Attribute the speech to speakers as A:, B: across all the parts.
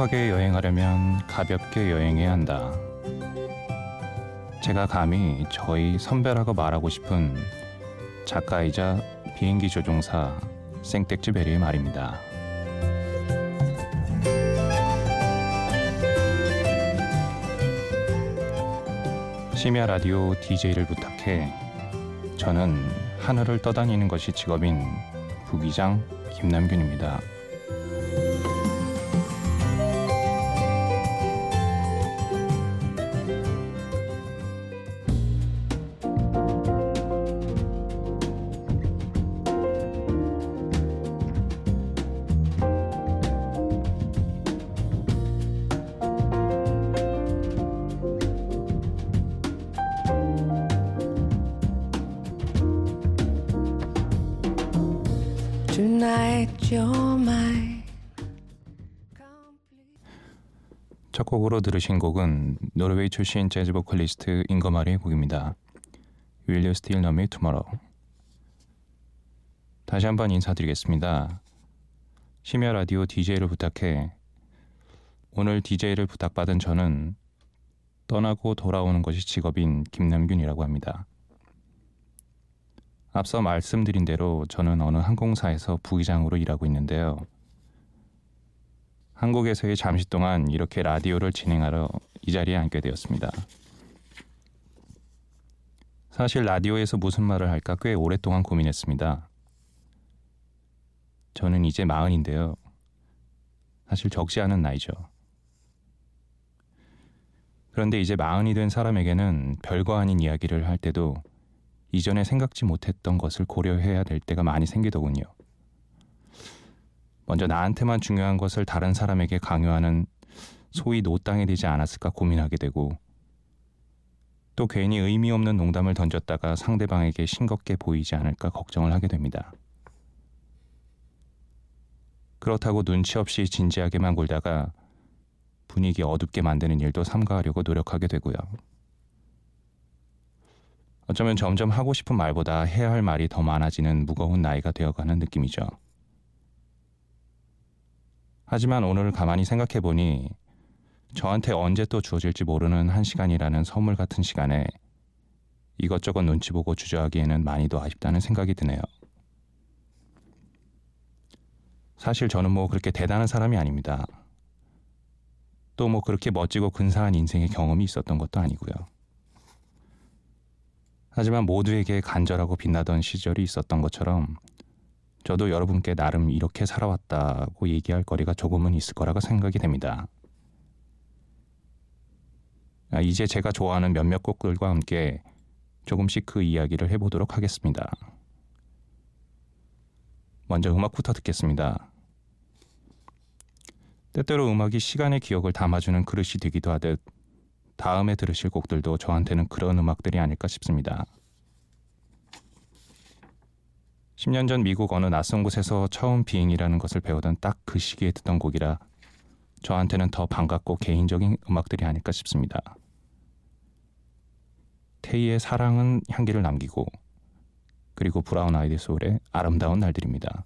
A: 행복하게 여행하려면 가볍게 여행해야 한다. 제가 감히 저희 선배라고 말하고 싶은 작가이자 비행기 조종사 생텍쥐 베리의 말입니다. 심야 라디오 DJ를 부탁해 저는 하늘을 떠다니는 것이 직업인 부기장 김남균입니다. 첫 곡으로 들으신 곡은 노르웨이 출신 재즈 보컬리스트 잉거마리의 곡입니다. Will You Still Love Me Tomorrow? 다시 한번 인사드리겠습니다. 심야 라디오 DJ를 부탁해 오늘 DJ를 부탁받은 저는 떠나고 돌아오는 것이 직업인 김남균이라고 합니다. 앞서 말씀드린 대로 저는 어느 항공사에서 부기장으로 일하고 있는데요. 한국에서의 잠시 동안 이렇게 라디오를 진행하러 이 자리에 앉게 되었습니다. 사실 라디오에서 무슨 말을 할까 꽤 오랫동안 고민했습니다. 저는 이제 마흔인데요. 사실 적지 않은 나이죠. 그런데 이제 마흔이 된 사람에게는 별거 아닌 이야기를 할 때도 이전에 생각지 못했던 것을 고려해야 될 때가 많이 생기더군요. 먼저 나한테만 중요한 것을 다른 사람에게 강요하는 소위 노땅이 되지 않았을까 고민하게 되고 또 괜히 의미 없는 농담을 던졌다가 상대방에게 싱겁게 보이지 않을까 걱정을 하게 됩니다. 그렇다고 눈치 없이 진지하게만 굴다가 분위기 어둡게 만드는 일도 삼가하려고 노력하게 되고요. 어쩌면 점점 하고 싶은 말보다 해야 할 말이 더 많아지는 무거운 나이가 되어가는 느낌이죠. 하지만 오늘 가만히 생각해 보니 저한테 언제 또 주어질지 모르는 한 시간이라는 선물 같은 시간에 이것저것 눈치 보고 주저하기에는 많이도 아쉽다는 생각이 드네요. 사실 저는 뭐 그렇게 대단한 사람이 아닙니다. 또 뭐 그렇게 멋지고 근사한 인생의 경험이 있었던 것도 아니고요. 하지만 모두에게 간절하고 빛나던 시절이 있었던 것처럼 저도 여러분께 나름 이렇게 살아왔다고 얘기할 거리가 조금은 있을 거라고 생각이 됩니다. 아, 이제 제가 좋아하는 몇몇 곡들과 함께 조금씩 그 이야기를 해보도록 하겠습니다. 먼저 음악부터 듣겠습니다. 때때로 음악이 시간의 기억을 담아주는 그릇이 되기도 하듯 다음에 들으실 곡들도 저한테는 그런 음악들이 아닐까 싶습니다. 10년 전 미국 어느 낯선 곳에서 처음 비행이라는 것을 배우던 딱 그 시기에 듣던 곡이라 저한테는 더 반갑고 개인적인 음악들이 아닐까 싶습니다. 테이의 사랑은 향기를 남기고 그리고 브라운 아이디 소울의 아름다운 날들입니다.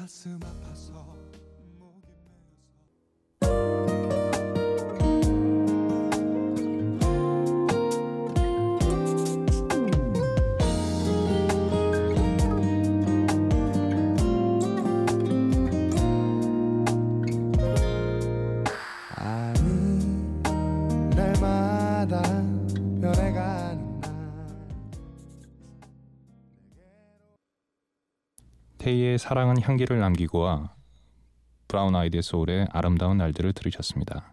B: 가슴 아파서
A: 테이의 사랑은 향기를 남기고와 브라운 아이드 소울의 아름다운 날들을 들으셨습니다.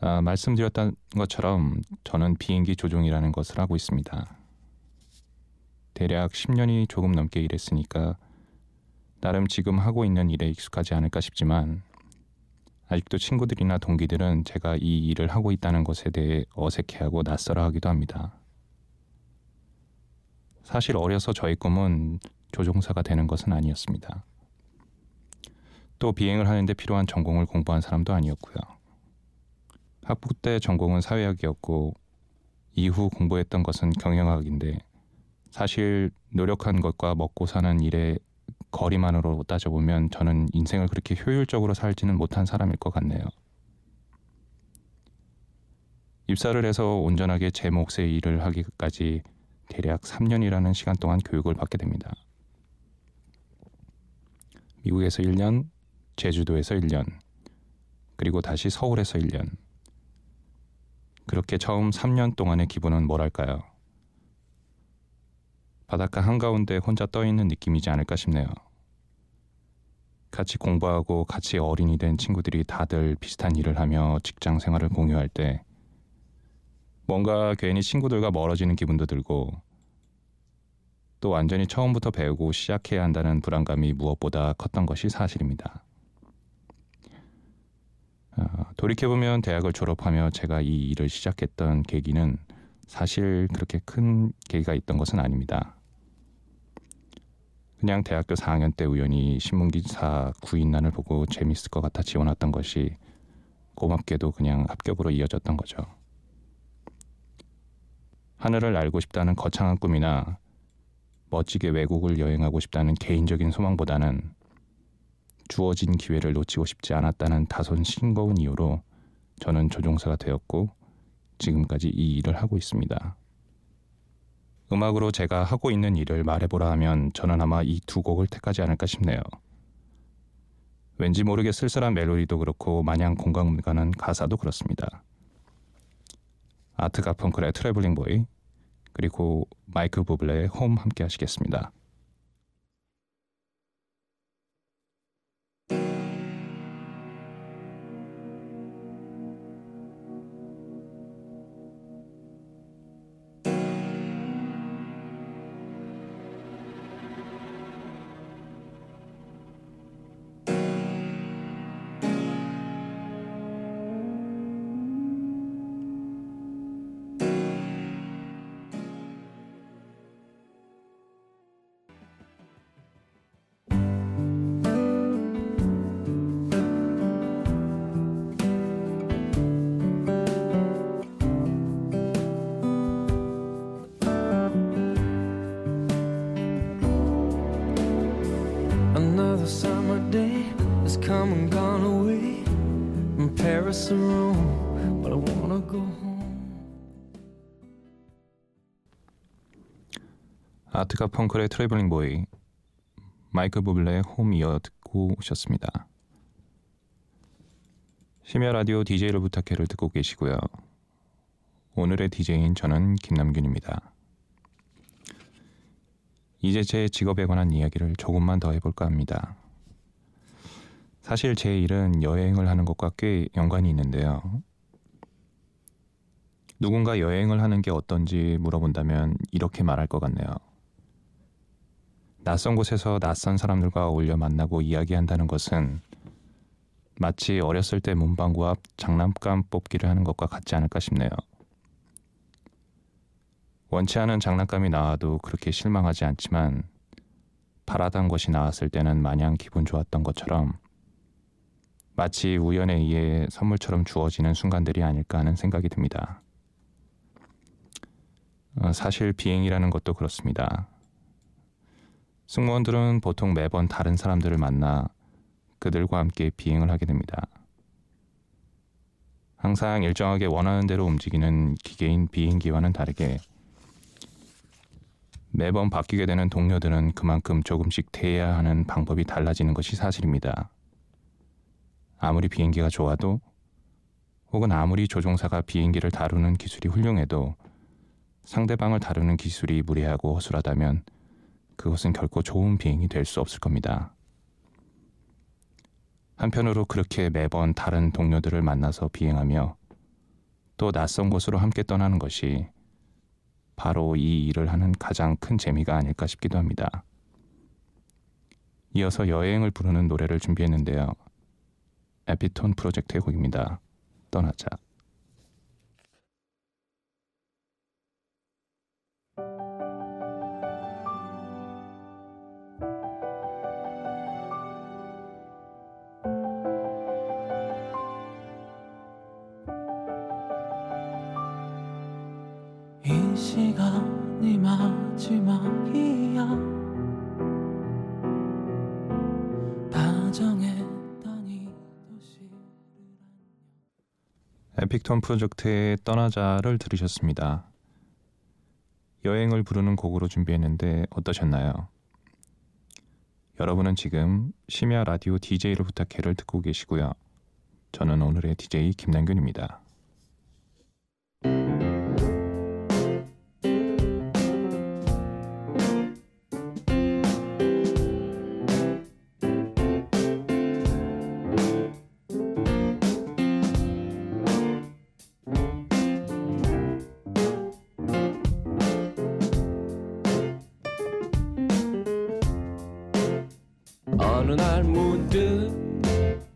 A: 아, 말씀드렸던 것처럼 저는 비행기 조종이라는 것을 하고 있습니다. 대략 10년이 조금 넘게 일했으니까 나름 지금 하고 있는 일에 익숙하지 않을까 싶지만 아직도 친구들이나 동기들은 제가 이 일을 하고 있다는 것에 대해 어색해하고 낯설어하기도 합니다. 사실 어려서 저의 꿈은 조종사가 되는 것은 아니었습니다. 또 비행을 하는데 필요한 전공을 공부한 사람도 아니었고요. 학부 때 전공은 사회학이었고 이후 공부했던 것은 경영학인데 사실 노력한 것과 먹고 사는 일의 거리만으로 따져보면 저는 인생을 그렇게 효율적으로 살지는 못한 사람일 것 같네요. 입사를 해서 온전하게 제 몫의 일을 하기까지 대략 3년이라는 시간 동안 교육을 받게 됩니다. 미국에서 1년, 제주도에서 1년, 그리고 다시 서울에서 1년. 그렇게 처음 3년 동안의 기분은 뭐랄까요? 바닷가 한가운데 혼자 떠 있는 느낌이지 않을까 싶네요. 같이 공부하고 같이 어린이 된 친구들이 다들 비슷한 일을 하며 직장 생활을 공유할 때 뭔가 괜히 친구들과 멀어지는 기분도 들고 또 완전히 처음부터 배우고 시작해야 한다는 불안감이 무엇보다 컸던 것이 사실입니다. 어, 돌이켜보면 대학을 졸업하며 제가 이 일을 시작했던 계기는 사실 그렇게 큰 계기가 있던 것은 아닙니다. 그냥 대학교 4학년 때 우연히 신문기사 구인난을 보고 재밌을 것 같아 지원했던 것이 고맙게도 그냥 합격으로 이어졌던 거죠. 하늘을 알고 싶다는 거창한 꿈이나 멋지게 외국을 여행하고 싶다는 개인적인 소망보다는 주어진 기회를 놓치고 싶지 않았다는 다소 싱거운 이유로 저는 조종사가 되었고 지금까지 이 일을 하고 있습니다. 음악으로 제가 하고 있는 일을 말해보라 하면 저는 아마 이 두 곡을 택하지 않을까 싶네요. 왠지 모르게 쓸쓸한 멜로디도 그렇고 마냥 공감 가는 가사도 그렇습니다. 아트 가펑클의 Traveling Boy 그리고 마이크 부블레의 홈 함께 하시겠습니다. 아트 가펑클의 Traveling Boy 마이크 부블레의 홈 이어 듣고 오셨습니다. 심야 라디오 DJ를 부탁해를 듣고 계시고요. 오늘의 DJ인 저는 김남균입니다. 이제 제 직업에 관한 이야기를 조금만 더 해볼까 합니다. 사실 제 일은 여행을 하는 것과 꽤 연관이 있는데요. 누군가 여행을 하는 게 어떤지 물어본다면 이렇게 말할 것 같네요. 낯선 곳에서 낯선 사람들과 어울려 만나고 이야기한다는 것은 마치 어렸을 때 문방구 앞 장난감 뽑기를 하는 것과 같지 않을까 싶네요. 원치 않은 장난감이 나와도 그렇게 실망하지 않지만 바라던 것이 나왔을 때는 마냥 기분 좋았던 것처럼 마치 우연에 의해 선물처럼 주어지는 순간들이 아닐까 하는 생각이 듭니다. 어, 사실 비행이라는 것도 그렇습니다. 승무원들은 보통 매번 다른 사람들을 만나 그들과 함께 비행을 하게 됩니다. 항상 일정하게 원하는 대로 움직이는 기계인 비행기와는 다르게 매번 바뀌게 되는 동료들은 그만큼 조금씩 대해야 하는 방법이 달라지는 것이 사실입니다. 아무리 비행기가 좋아도 혹은 아무리 조종사가 비행기를 다루는 기술이 훌륭해도 상대방을 다루는 기술이 무례하고 허술하다면 그것은 결코 좋은 비행이 될 수 없을 겁니다. 한편으로 그렇게 매번 다른 동료들을 만나서 비행하며 또 낯선 곳으로 함께 떠나는 것이 바로 이 일을 하는 가장 큰 재미가 아닐까 싶기도 합니다. 이어서 여행을 부르는 노래를 준비했는데요. 에피톤 프로젝트의 곡입니다. 떠나자.
C: 시간이 마지막이야
A: 에픽톤 프로젝트의 떠나자를 들으셨습니다. 여행을 부르는 곡으로 준비했는데 어떠셨나요? 여러분은 지금 심야 라디오 DJ를 부탁해를 듣고 계시고요. 저는 오늘의 DJ 김남균입니다.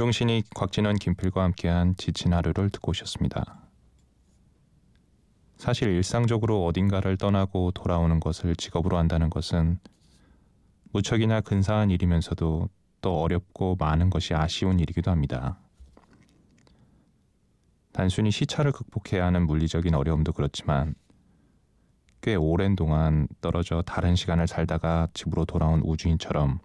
A: 윤종신이 곽진원 김필과 함께한 지친 하루를 듣고 오셨습니다. 사실 일상적으로 어딘가를 떠나고 돌아오는 것을 직업으로 한다는 것은 무척이나 근사한 일이면서도 또 어렵고 많은 것이 아쉬운 일이기도 합니다. 단순히 시차를 극복해야 하는 물리적인 어려움도 그렇지만 꽤 오랜 동안 떨어져 다른 시간을 살다가 집으로 돌아온 우주인처럼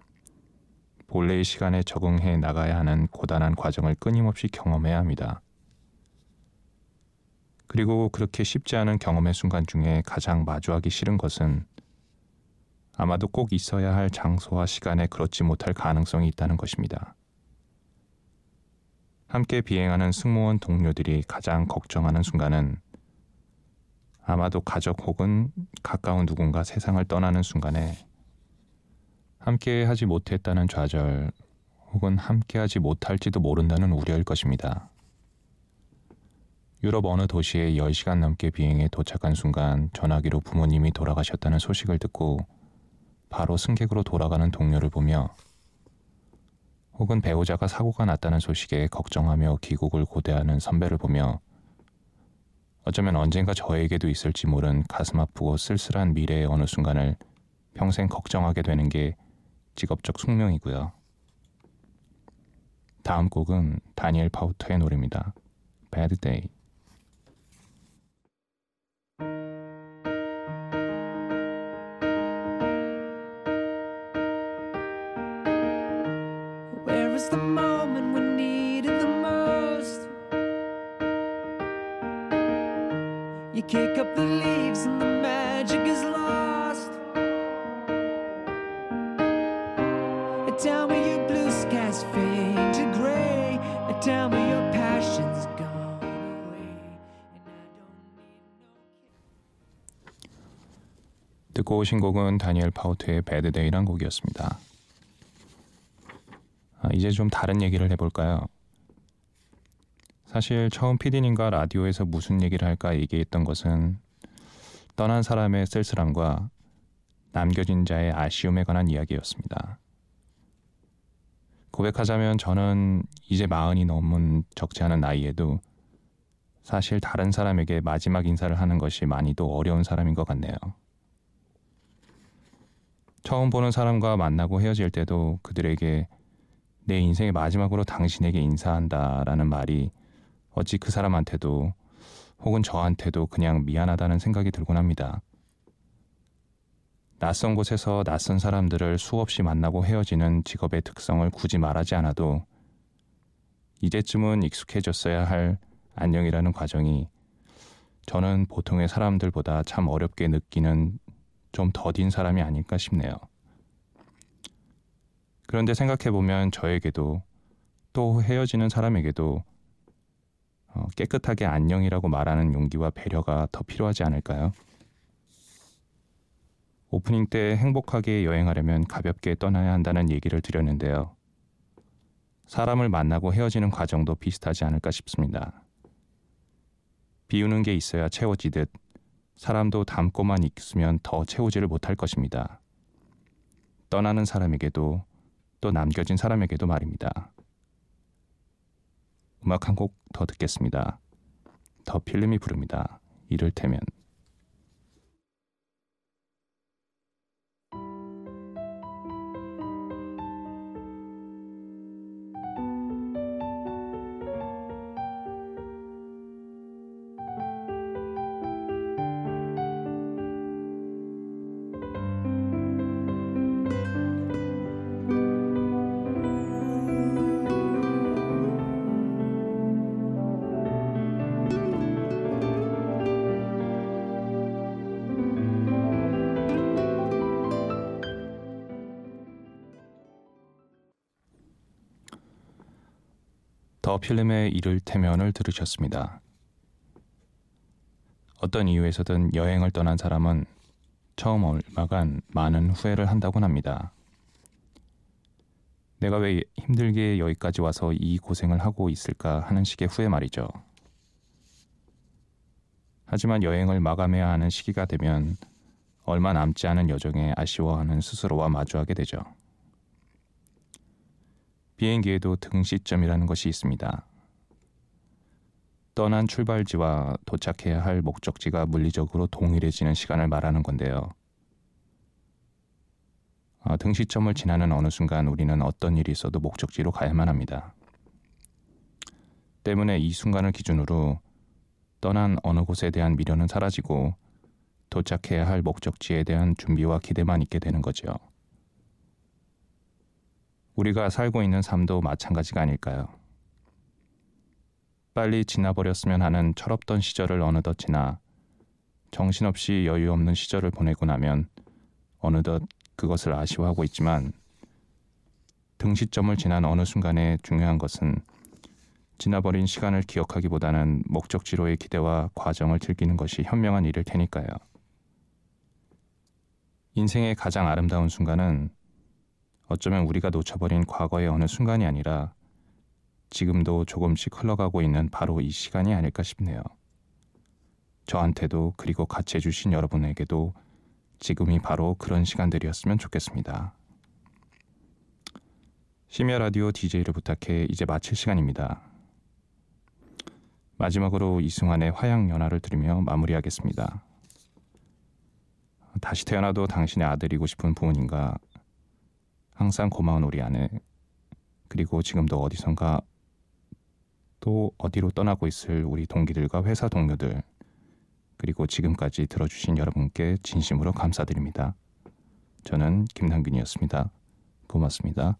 A: 본래의 시간에 적응해 나가야 하는 고단한 과정을 끊임없이 경험해야 합니다. 그리고 그렇게 쉽지 않은 경험의 순간 중에 가장 마주하기 싫은 것은 아마도 꼭 있어야 할 장소와 시간에 그렇지 못할 가능성이 있다는 것입니다. 함께 비행하는 승무원 동료들이 가장 걱정하는 순간은 아마도 가족 혹은 가까운 누군가 세상을 떠나는 순간에 함께 하지 못했다는 좌절 혹은 함께 하지 못할지도 모른다는 우려일 것입니다. 유럽 어느 도시에 10시간 넘게 비행해 도착한 순간 전화기로 부모님이 돌아가셨다는 소식을 듣고 바로 승객으로 돌아가는 동료를 보며 혹은 배우자가 사고가 났다는 소식에 걱정하며 귀국을 고대하는 선배를 보며 어쩌면 언젠가 저에게도 있을지 모른 가슴 아프고 쓸쓸한 미래의 어느 순간을 평생 걱정하게 되는 게 직업적 숙명이고요. 다음 곡은 다니엘 파우터의 노래입니다. Bad Day.
C: Tell me your blue skies fade to gray. Tell me your passion's gone away. And I don't need no
A: 듣고 오신 곡은 다니엘 파우터의 Bad Day란 곡이었습니다. 아, 이제 좀 다른 얘기를 해볼까요? 사실 처음 PD님과 라디오에서 무슨 얘기를 할까 얘기했던 것은 떠난 사람의 쓸쓸함과 남겨진 자의 아쉬움에 관한 이야기였습니다. 고백하자면 저는 이제 마흔이 넘은 적지 않은 나이에도 사실 다른 사람에게 마지막 인사를 하는 것이 많이도 어려운 사람인 것 같네요. 처음 보는 사람과 만나고 헤어질 때도 그들에게 내 인생의 마지막으로 당신에게 인사한다라는 말이 어찌 그 사람한테도 혹은 저한테도 그냥 미안하다는 생각이 들곤 합니다. 낯선 곳에서 낯선 사람들을 수없이 만나고 헤어지는 직업의 특성을 굳이 말하지 않아도 이제쯤은 익숙해졌어야 할 안녕이라는 과정이 저는 보통의 사람들보다 참 어렵게 느끼는 좀 더딘 사람이 아닐까 싶네요. 그런데 생각해보면 저에게도 또 헤어지는 사람에게도 어, 깨끗하게 안녕이라고 말하는 용기와 배려가 더 필요하지 않을까요? 오프닝 때 행복하게 여행하려면 가볍게 떠나야 한다는 얘기를 드렸는데요. 사람을 만나고 헤어지는 과정도 비슷하지 않을까 싶습니다. 비우는 게 있어야 채워지듯 사람도 담고만 있으면 더 채우지를 못할 것입니다. 떠나는 사람에게도 또 남겨진 사람에게도 말입니다. 음악 한 곡 더 듣겠습니다. 더 필름이 부릅니다. 이를테면 더 필름의 이를테면을 들으셨습니다. 어떤 이유에서든 여행을 떠난 사람은 처음 얼마간 많은 후회를 한다곤 합니다. 내가 왜 힘들게 여기까지 와서 이 고생을 하고 있을까 하는 식의 후회 말이죠. 하지만 여행을 마감해야 하는 시기가 되면 얼마 남지 않은 여정에 아쉬워하는 스스로와 마주하게 되죠. 비행기에도 등시점이라는 것이 있습니다. 떠난 출발지와 도착해야 할 목적지가 물리적으로 동일해지는 시간을 말하는 건데요. 아, 등시점을 지나는 어느 순간 우리는 어떤 일이 있어도 목적지로 가야만 합니다. 때문에 이 순간을 기준으로 떠난 어느 곳에 대한 미련은 사라지고 도착해야 할 목적지에 대한 준비와 기대만 있게 되는 거죠. 우리가 살고 있는 삶도 마찬가지가 아닐까요? 빨리 지나버렸으면 하는 철없던 시절을 어느덧 지나 정신없이 여유 없는 시절을 보내고 나면 어느덧 그것을 아쉬워하고 있지만 등시점을 지난 어느 순간에 중요한 것은 지나버린 시간을 기억하기보다는 목적지로의 기대와 과정을 즐기는 것이 현명한 일일 테니까요. 인생의 가장 아름다운 순간은 어쩌면 우리가 놓쳐버린 과거의 어느 순간이 아니라 지금도 조금씩 흘러가고 있는 바로 이 시간이 아닐까 싶네요. 저한테도 그리고 같이 해주신 여러분에게도 지금이 바로 그런 시간들이었으면 좋겠습니다. 심야 라디오 DJ를 부탁해 이제 마칠 시간입니다. 마지막으로 이승환의 화양연화를 들으며 마무리하겠습니다. 다시 태어나도 당신의 아들이고 싶은 부모님과 항상 고마운 우리 아내 그리고 지금도 어디선가 또 어디로 떠나고 있을 우리 동기들과 회사 동료들 그리고 지금까지 들어주신 여러분께 진심으로 감사드립니다. 저는 김남균이었습니다. 고맙습니다.